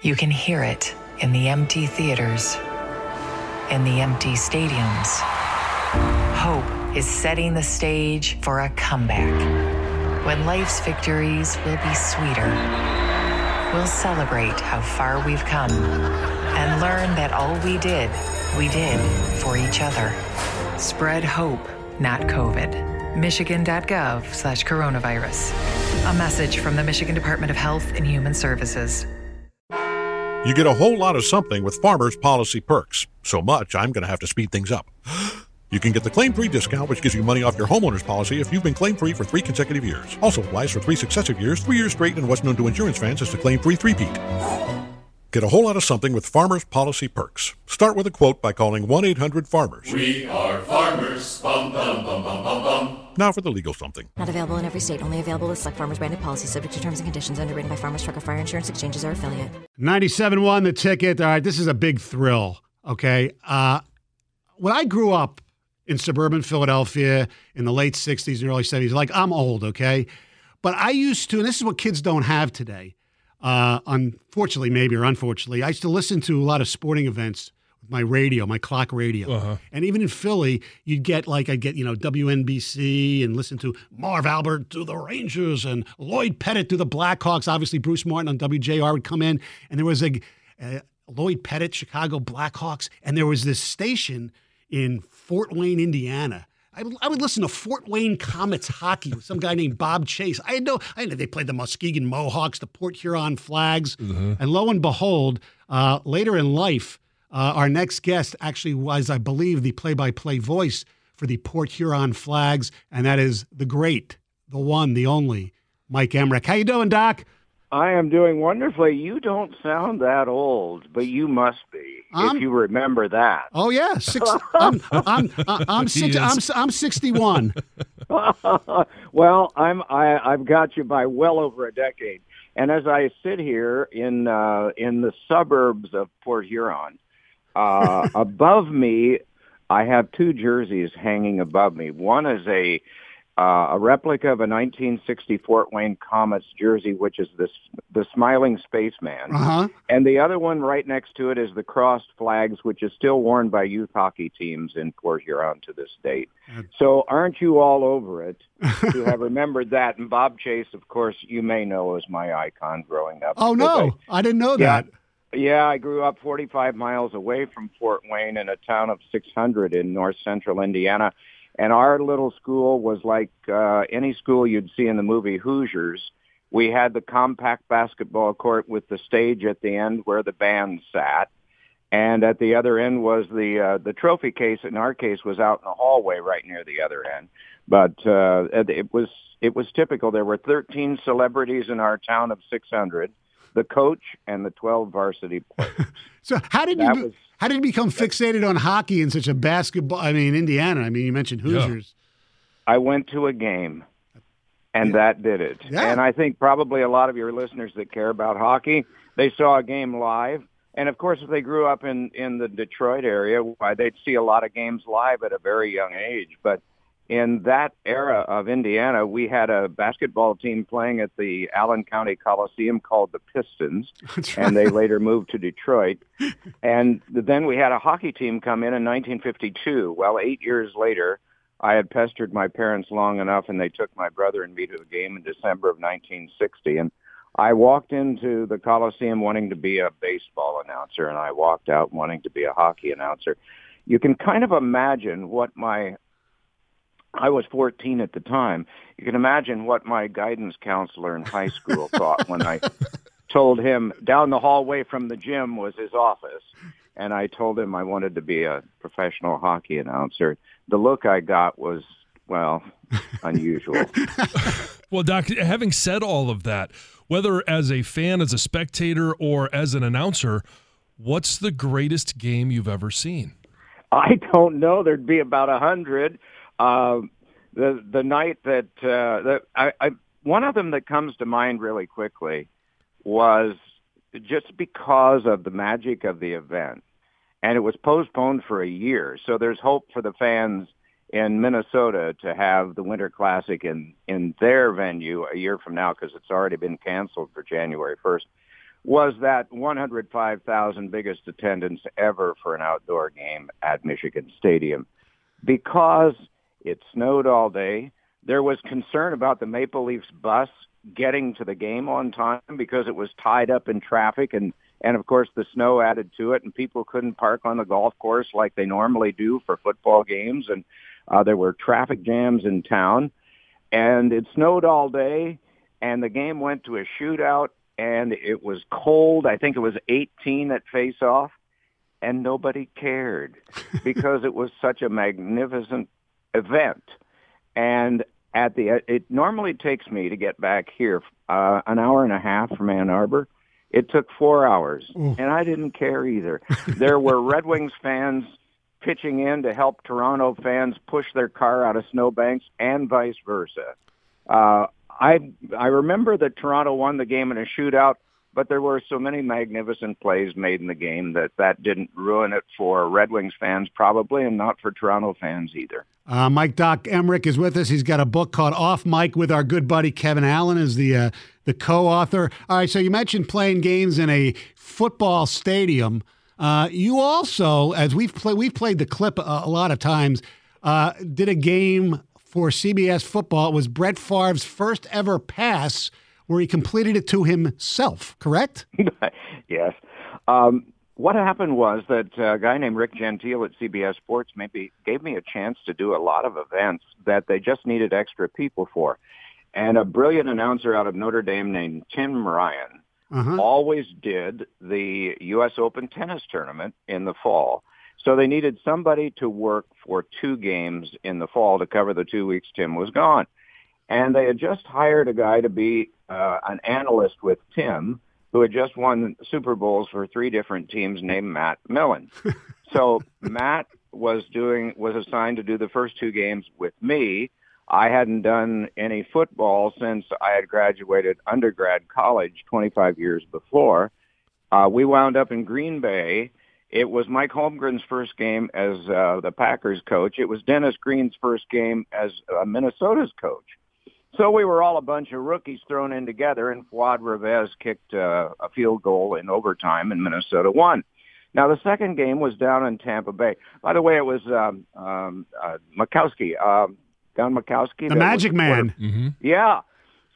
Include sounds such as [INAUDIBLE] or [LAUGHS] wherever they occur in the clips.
You can hear it in the empty theaters, in the empty stadiums. Hope is setting the stage for a comeback. When life's victories will be sweeter, we'll celebrate how far we've come and learn that all we did, we did for each other. Spread hope, not COVID. Michigan.gov slash coronavirus. A message from the Michigan Department of Health and Human Services. You get a whole lot of something with Farmers Policy Perks. So much, I'm going to have to speed things up. [GASPS] You can get the claim free discount, which gives you money off your homeowner's policy if you've been claim free for three consecutive years. Also applies for three successive years, three years straight, and what's known to insurance fans as the claim free three peat. [SIGHS] Get a whole lot of something with Farmers Policy Perks. Start with a quote by calling 1 800 Farmers. We are farmers. Bum, bum, bum, bum, bum, bum. Now for the legal something. Not available in every state. Only available with select farmers branded policies subject to terms and conditions underwritten by Farmers Truck or Fire Insurance Exchanges or affiliate. 97.1 the ticket. All right, this is a big thrill. Okay. Uh, when I grew up in suburban Philadelphia in the late 60s and early 70s, like I'm old, okay? But I used to, and this is what kids don't have today. Uh, unfortunately, maybe or unfortunately, I used to listen to a lot of sporting events with my radio, my clock radio. Uh-huh. And even in Philly, you'd get like I'd get you know WNBC and listen to Marv Albert to the Rangers and Lloyd Pettit to the Blackhawks. Obviously, Bruce Martyn on WJR would come in, and there was a uh, Lloyd Pettit, Chicago Blackhawks, and there was this station in Fort Wayne, Indiana. I would, I would listen to Fort Wayne Komets hockey with some guy named Bob Chase. I know I know they played the Muskegon Mohawks, the Port Huron Flags, and lo and behold, uh, later in life, uh, our next guest actually was, I believe, the play-by-play voice for the Port Huron Flags, and that is the great, the one, the only, Mike Emrick. How you doing, Doc? I am doing wonderfully. You don't sound that old, but you must be I'm- if you remember that. Oh yeah, six, [LAUGHS] I'm I'm I'm, I'm, six, I'm. I'm 61. [LAUGHS] well, I'm I, I've got you by well over a decade. And as I sit here in uh, in the suburbs of Port Huron, uh, above me, I have two jerseys hanging above me. One is a uh, a replica of a 1960 Fort Wayne Komets jersey, which is this the smiling spaceman. Uh huh. And the other one right next to it is the crossed flags, which is still worn by youth hockey teams in Port Huron to this date. So aren't you all over it [LAUGHS] to have remembered that? And Bob Chase, of course, you may know as my icon growing up. Oh no, I didn't know Yeah. that. Yeah, I grew up 45 miles away from Fort Wayne in a town of 600 in north central Indiana. And our little school was like uh, any school you'd see in the movie Hoosiers. We had the compact basketball court with the stage at the end where the band sat. And at the other end was the uh, the trophy case. In our case, was out in the hallway right near the other end. But uh, it was it was typical. There were 13 celebrities in our town of 600 the coach and the 12 varsity players. [LAUGHS] So how did That you was- how did you become fixated on hockey in such a basketball? I mean, Indiana. I mean, you mentioned Yeah. Hoosiers. I went to a game, and that did it. Yeah. And I think probably a lot of your listeners that care about hockey, they saw a game live. And of course, if they grew up in in the Detroit area, why they'd see a lot of games live at a very young age. But in that era of Indiana, we had a basketball team playing at the Allen County Coliseum called the Pistons, [LAUGHS] and they later moved to Detroit. [LAUGHS] And then we had a hockey team come in in 1952. Well, eight years later, I had pestered my parents long enough, and they took my brother and me to a game in December of 1960. And I walked into the Coliseum wanting to be a baseball announcer, and I walked out wanting to be a hockey announcer. You can kind of imagine what my I was 14 at the time. You can imagine what my guidance counselor in high school thought when I [LAUGHS] told him down the hallway from the gym was his office. And I told him I wanted to be a professional hockey announcer. The look I got was, well, unusual. [LAUGHS] Well, Doc, having said all of that, whether as a fan, as a spectator, or as an announcer, what's the greatest game you've ever seen? I don't know. There'd be about a hundred. Uh, the the night that uh, that I, I one of them that comes to mind really quickly was just because of the magic of the event, and it was postponed for a year. So there's hope for the fans in Minnesota to have the Winter Classic in in their venue a year from now because it's already been canceled for January 1st. was that 105,000 biggest attendance ever for an outdoor game at Michigan Stadium because it snowed all day. There was concern about the Maple Leafs bus getting to the game on time because it was tied up in traffic and and of course the snow added to it and people couldn't park on the golf course like they normally do for football games and uh, there were traffic jams in town and it snowed all day and the game went to a shootout and it was cold i think it was 18 at face off and nobody cared [LAUGHS] because it was such a magnificent event and at the it normally takes me to get back here uh, an hour and a half from Ann Arbor. It took four hours, and I didn't care either. there were Red Wings fans pitching in to help Toronto fans push their car out of snowbanks, and vice versa. Uh, I I remember that Toronto won the game in a shootout, but there were so many magnificent plays made in the game that that didn't ruin it for Red Wings fans probably, and not for Toronto fans either. Uh, Mike Doc Emrick is with us. He's got a book called Off Mike with our good buddy Kevin Allen is the uh, the co-author. All right, so you mentioned playing games in a football stadium. Uh, you also, as we've played, we've played the clip a, a lot of times. Uh, did a game for CBS football. It was Brett Favre's first ever pass where he completed it to himself. Correct? [LAUGHS] yes. Um, what happened was that a guy named Rick Gentile at CBS Sports maybe gave me a chance to do a lot of events that they just needed extra people for. And a brilliant announcer out of Notre Dame named Tim Ryan uh-huh. always did the U.S. Open tennis tournament in the fall. So they needed somebody to work for two games in the fall to cover the two weeks Tim was gone. And they had just hired a guy to be uh, an analyst with Tim who had just won Super Bowls for three different teams named Matt Millen. [LAUGHS] so Matt was doing was assigned to do the first two games with me. I hadn't done any football since I had graduated undergrad college 25 years before. Uh, we wound up in Green Bay. It was Mike Holmgren's first game as uh, the Packers coach. It was Dennis Green's first game as uh, Minnesota's coach. So we were all a bunch of rookies thrown in together, and Fuad Reveiz kicked uh, a field goal in overtime, and Minnesota won. Now the second game was down in Tampa Bay. By the way, it was um, um, uh, Majkowski, uh, Don Majkowski, the Magic the Man. Mm-hmm. Yeah,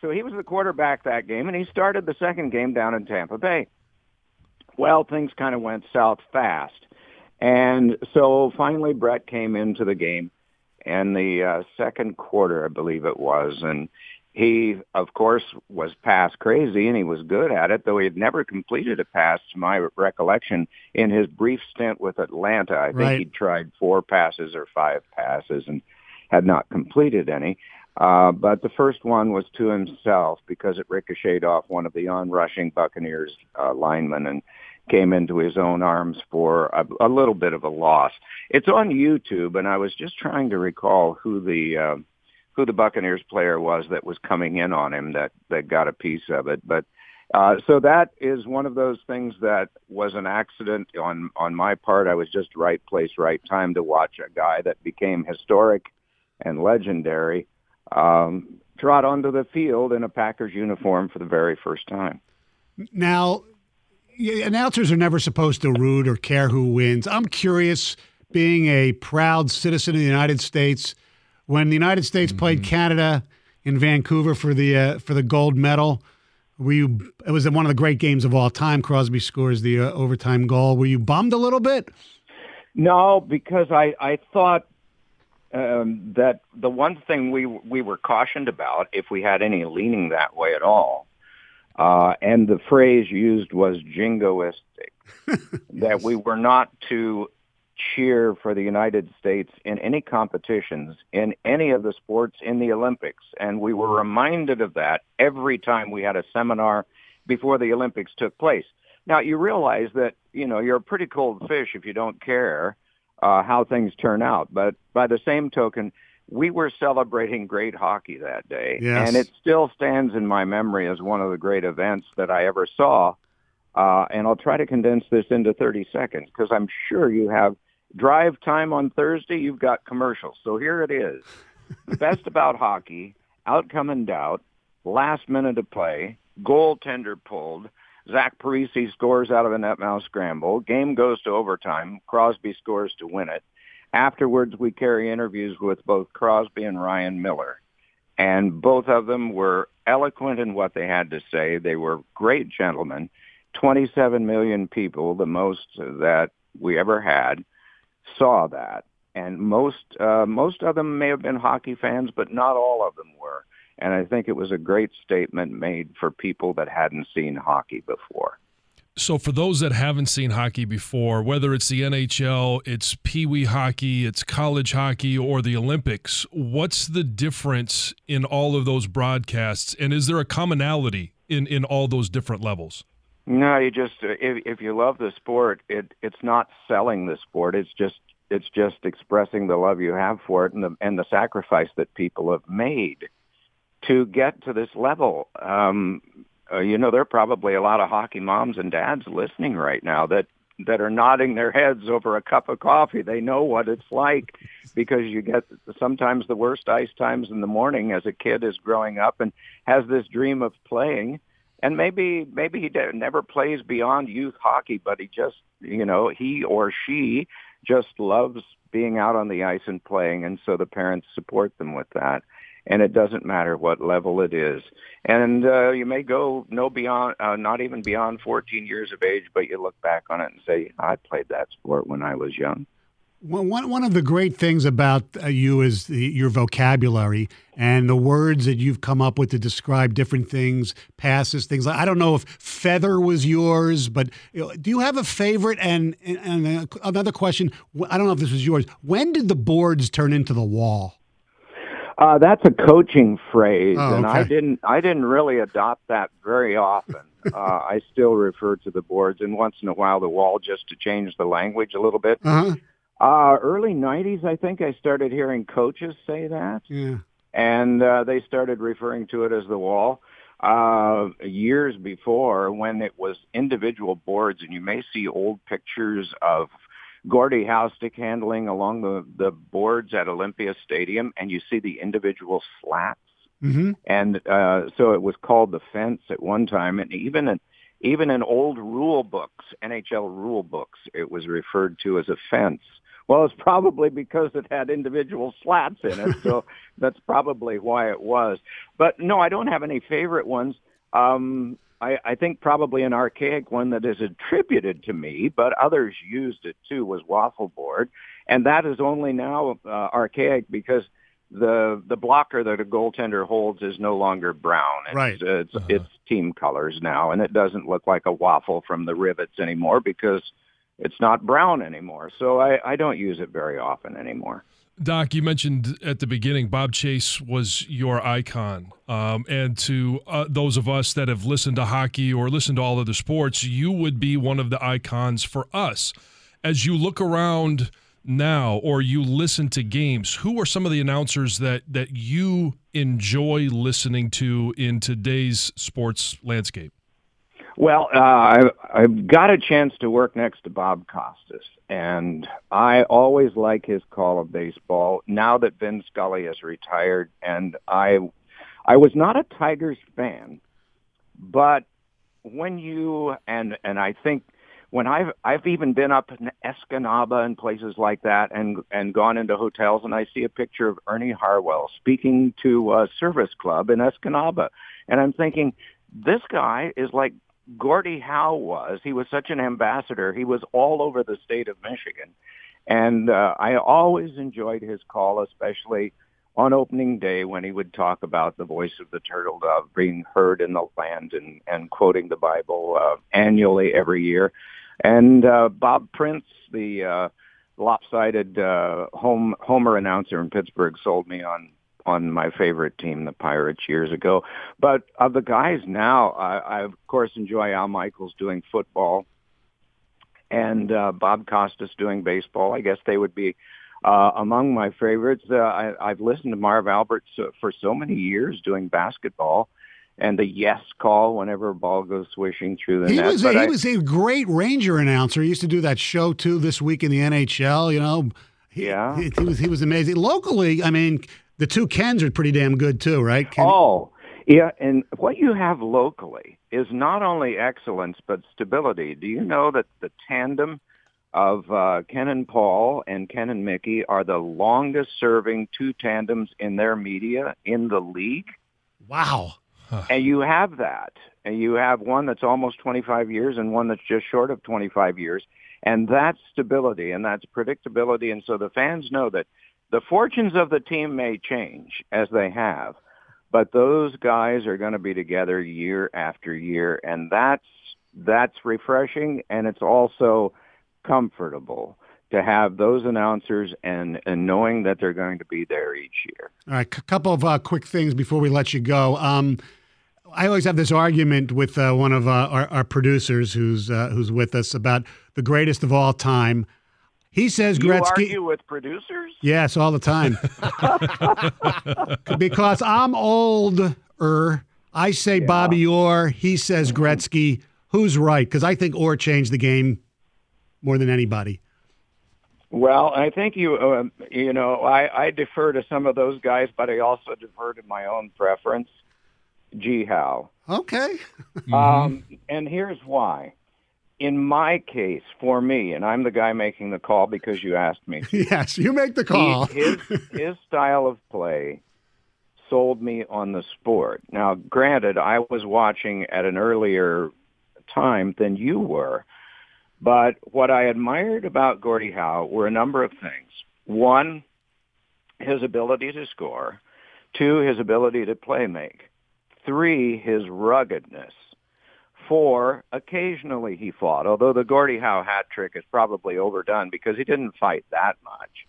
so he was the quarterback that game, and he started the second game down in Tampa Bay. Well, things kind of went south fast, and so finally Brett came into the game and the uh, second quarter, I believe it was, and he, of course, was pass crazy, and he was good at it, though he had never completed a pass, to my recollection, in his brief stint with Atlanta. I think right. he'd tried four passes or five passes and had not completed any. Uh, but the first one was to himself because it ricocheted off one of the on-rushing Buccaneers uh, linemen, and came into his own arms for a, a little bit of a loss. It's on YouTube, and I was just trying to recall who the uh, who the Buccaneers player was that was coming in on him that that got a piece of it. But uh, so that is one of those things that was an accident on on my part. I was just right place, right time to watch a guy that became historic and legendary um, trot onto the field in a Packers uniform for the very first time. Now, announcers are never supposed to root or care who wins. I'm curious, being a proud citizen of the United States, when the United States mm-hmm. played Canada in Vancouver for the uh, for the gold medal, were you? It was one of the great games of all time. Crosby scores the uh, overtime goal. Were you bummed a little bit? No, because I I thought um, that the one thing we we were cautioned about, if we had any leaning that way at all, uh, and the phrase used was jingoistic, [LAUGHS] that we were not to cheer for the United States in any competitions, in any of the sports in the Olympics. And we were reminded of that every time we had a seminar before the Olympics took place. Now, you realize that, you know, you're a pretty cold fish if you don't care uh, how things turn out. But by the same token, we were celebrating great hockey that day. Yes. And it still stands in my memory as one of the great events that I ever saw. Uh, and I'll try to condense this into 30 seconds because I'm sure you have drive time on Thursday. You've got commercials. So here it is. [LAUGHS] the best about hockey, outcome in doubt, last minute of play, goaltender pulled, Zach Parise scores out of a net mouth scramble. Game goes to overtime. Crosby scores to win it. Afterwards, we carry interviews with both Crosby and Ryan Miller. And both of them were eloquent in what they had to say. They were great gentlemen. 27 million people, the most that we ever had, saw that. And most, uh, most of them may have been hockey fans, but not all of them were. And I think it was a great statement made for people that hadn't seen hockey before. So, for those that haven't seen hockey before, whether it's the NHL, it's Pee Wee hockey, it's college hockey, or the Olympics, what's the difference in all of those broadcasts? And is there a commonality in, in all those different levels? No, you just if if you love the sport, it it's not selling the sport. It's just it's just expressing the love you have for it and the and the sacrifice that people have made to get to this level. Um, uh, you know, there are probably a lot of hockey moms and dads listening right now that that are nodding their heads over a cup of coffee. They know what it's like because you get sometimes the worst ice times in the morning as a kid is growing up and has this dream of playing. And maybe maybe he never plays beyond youth hockey, but he just you know he or she just loves being out on the ice and playing, and so the parents support them with that and it doesn't matter what level it is. And uh, you may go no beyond, uh, not even beyond 14 years of age, but you look back on it and say, I played that sport when I was young. One one of the great things about uh, you is the, your vocabulary and the words that you've come up with to describe different things, passes, things. Like, I don't know if feather was yours, but you know, do you have a favorite? And, and, and another question, I don't know if this was yours. When did the boards turn into the wall? Uh, that's a coaching phrase, Oh, and I didn't. I didn't really adopt that very often. [LAUGHS] uh, I still refer to the boards, and once in a while the wall, just to change the language a little bit. Uh-huh. Uh, early '90s, I think I started hearing coaches say that, Yeah. and uh, they started referring to it as the wall. Uh, years before, when it was individual boards, and you may see old pictures of Gordie Howe stick handling along the, the boards at Olympia Stadium, and you see the individual slats. Mm-hmm. And uh, so it was called the fence at one time, and even in even in old rule books, NHL rule books, it was referred to as a fence. Well, it's probably because it had individual slats in it, so [LAUGHS] that's probably why it was. But no, I don't have any favorite ones. Um, I, I think probably an archaic one that is attributed to me, but others used it too, was waffle board, and that is only now uh, archaic because the the blocker that a goaltender holds is no longer brown. It's, Right. It's Uh-huh. it's team colors now, and it doesn't look like a waffle from the rivets anymore because it's not brown anymore. So I, I don't use it very often anymore. Doc, you mentioned at the beginning Bob Chase was your icon. Um, and to uh, those of us that have listened to hockey or listened to all other sports, you would be one of the icons for us. As you look around now or you listen to games, who are some of the announcers that, that you enjoy listening to in today's sports landscape? Well, uh, I, I've got a chance to work next to Bob Costas, and I always like his call of baseball. Now that Vin Scully is retired, and I, I was not a Tigers fan, but when you and and I think when I've I've even been up in Escanaba and places like that, and and gone into hotels, and I see a picture of Ernie Harwell speaking to a service club in Escanaba, and I'm thinking, this guy is like Gordie Howe was. He was such an ambassador. He was all over the state of Michigan. And uh, I always enjoyed his call, especially on opening day when he would talk about the voice of the turtle dove being heard in the land and, and quoting the Bible uh, annually every year. And uh, Bob Prince, the uh, lopsided uh, home homer announcer in Pittsburgh, sold me on on my favorite team, the Pirates, years ago. But of the guys now, I, I of course enjoy Al Michaels doing football, and uh, Bob Costas doing baseball. I guess they would be uh, among my favorites. Uh, I, I've listened to Marv Albert so, for so many years doing basketball. And the yes call whenever a ball goes swishing through the He net. was a, I- he was a great Ranger announcer. He used to do that show too this week in the NHL. You know, he, Yeah. he, he was he was amazing. Locally, I mean, the two Kens are pretty damn good too, right? Ken? Oh, yeah. And what you have locally is not only excellence but stability. Do you know that the tandem of uh, Ken and Paul and Ken and Mickey are the longest serving two tandems in their media in the league? Wow. And you have that. And you have one that's almost 25 years and one that's just short of 25 years. And that's stability and that's predictability. And so the fans know that the fortunes of the team may change as they have, but those guys are going to be together year after year. And that's, that's refreshing. And it's also comfortable to have those announcers and, and knowing that they're going to be there each year. All right, a couple of uh, quick things before we let you go. Um, I always have this argument with uh, one of uh, our, our, producers who's uh, who's with us about the greatest of all time. He says you Gretzky. argue with producers? Yes, all the time. [LAUGHS] because I'm older. I say yeah. Bobby Orr. He says Gretzky. Who's right? Because I think Orr changed the game more than anybody. Well, I think you, uh, you know, I, I defer to some of those guys, but I also defer to my own preference. Gee, how? Okay. um, and here's why. In my case, for me, and I'm the guy making the call because you asked me. [LAUGHS] Yes, you make the call. He, his his style of play sold me on the sport. Now, granted, I was watching at an earlier time than you were. But what I admired about Gordie Howe were a number of things. One, his ability to score. Two, his ability to play make. Three, his ruggedness. Four, occasionally he fought, although the Gordie Howe hat trick is probably overdone because he didn't fight that much.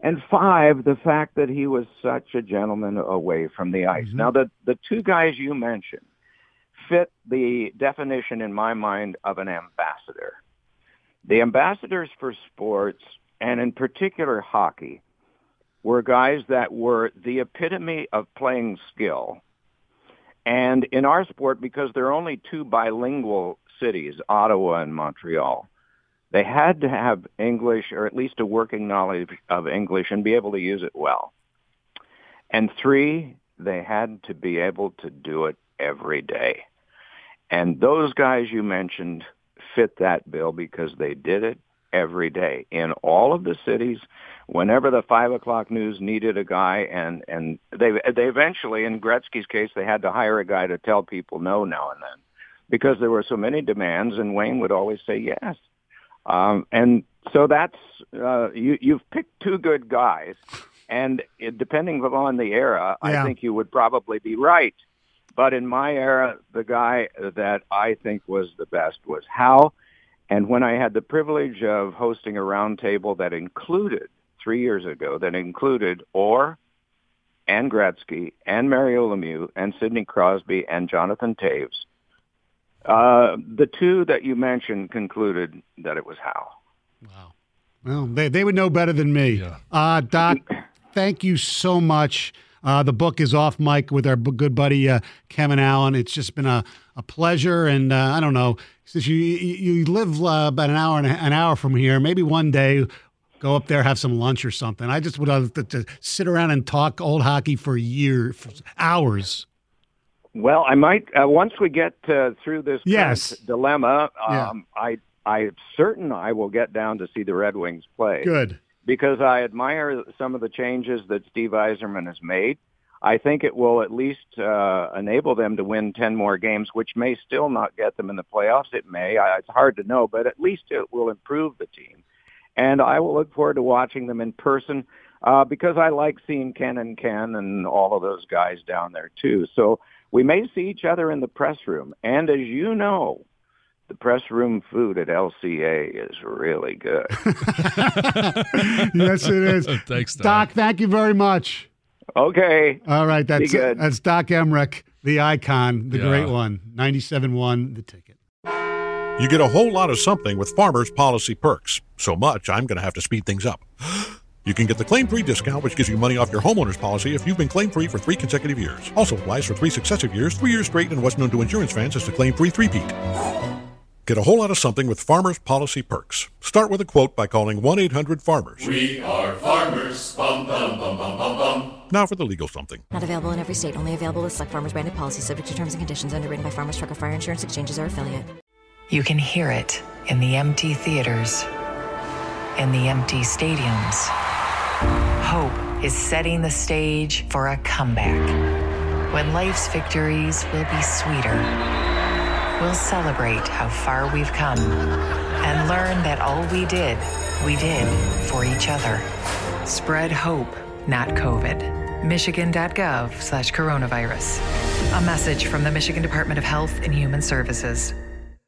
And five, the fact that he was such a gentleman away from the ice. Mm-hmm. Now, the, the two guys you mentioned, fit the definition in my mind of an ambassador. The ambassadors for sports, and in particular hockey, were guys that were the epitome of playing skill. And in our sport, because there are only two bilingual cities, Ottawa and Montreal, they had to have English or at least a working knowledge of English and be able to use it well. And three, they had to be able to do it every day. And those guys you mentioned fit that bill because they did it every day in all of the cities. Whenever the five o'clock news needed a guy, and and they they eventually, in Gretzky's case, they had to hire a guy to tell people no now and then, because there were so many demands, and Wayne would always say yes. Um, and so that's uh, you you've picked two good guys, and it, depending upon the era, yeah. I think you would probably be right. But in my era, the guy that I think was the best was Howe. And when I had the privilege of hosting a roundtable that included, three years ago, that included Orr and Gretzky and Mario Lemieux and Sidney Crosby and Jonathan Toews, uh, the two that you mentioned concluded that it was Howe. Wow. Well, they, they would know better than me. Yeah. Uh, Doc, thank you so much. Uh, the book is off Mike with our good buddy uh, Kevin Allen. It's just been a, a pleasure, and uh, I don't know, since you you live uh, about an hour and a, an hour from here, maybe one day go up there have some lunch or something. I just would love to, to sit around and talk old hockey for years, for hours. Well, I might uh, once we get uh, through this yes. dilemma. Um, yeah. I I certain I will get down to see the Red Wings play. Good because I admire some of the changes that Steve Yzerman has made. I think it will at least uh, enable them to win 10 more games, which may still not get them in the playoffs. It may. I, it's hard to know, but at least it will improve the team. And I will look forward to watching them in person uh, because I like seeing Ken and Ken and all of those guys down there too. So we may see each other in the press room. And as you know, the press room food at LCA is really good. [LAUGHS] yes, it is. [LAUGHS] Thanks, Doc. Doc. Thank you very much. Okay. All right. That's that's Doc Emrick, the icon, the yeah. great one. 97.1, the ticket. You get a whole lot of something with Farmers Policy Perks. So much, I'm going to have to speed things up. [GASPS] You can get the claim free discount, which gives you money off your homeowner's policy if you've been claim free for three consecutive years. Also applies for three successive years, three years straight, and what's known to insurance fans as the claim free three peat. Get a whole lot of something with Farmers Policy Perks. Start with a quote by calling 1 800 Farmers. We are farmers. Bum, bum. Now for the legal something. Not available in every state. Only available with select farmers branded policies subject to terms and conditions underwritten by Farmers Truck or Fire Insurance Exchanges or affiliate. You can hear it in the empty theaters, in the empty stadiums. Hope is setting the stage for a comeback. When life's victories will be sweeter, we'll celebrate how far we've come and learn that all we did, we did for each other. Spread hope, not COVID. Michigan.gov slash coronavirus. A message from the Michigan Department of Health and Human Services.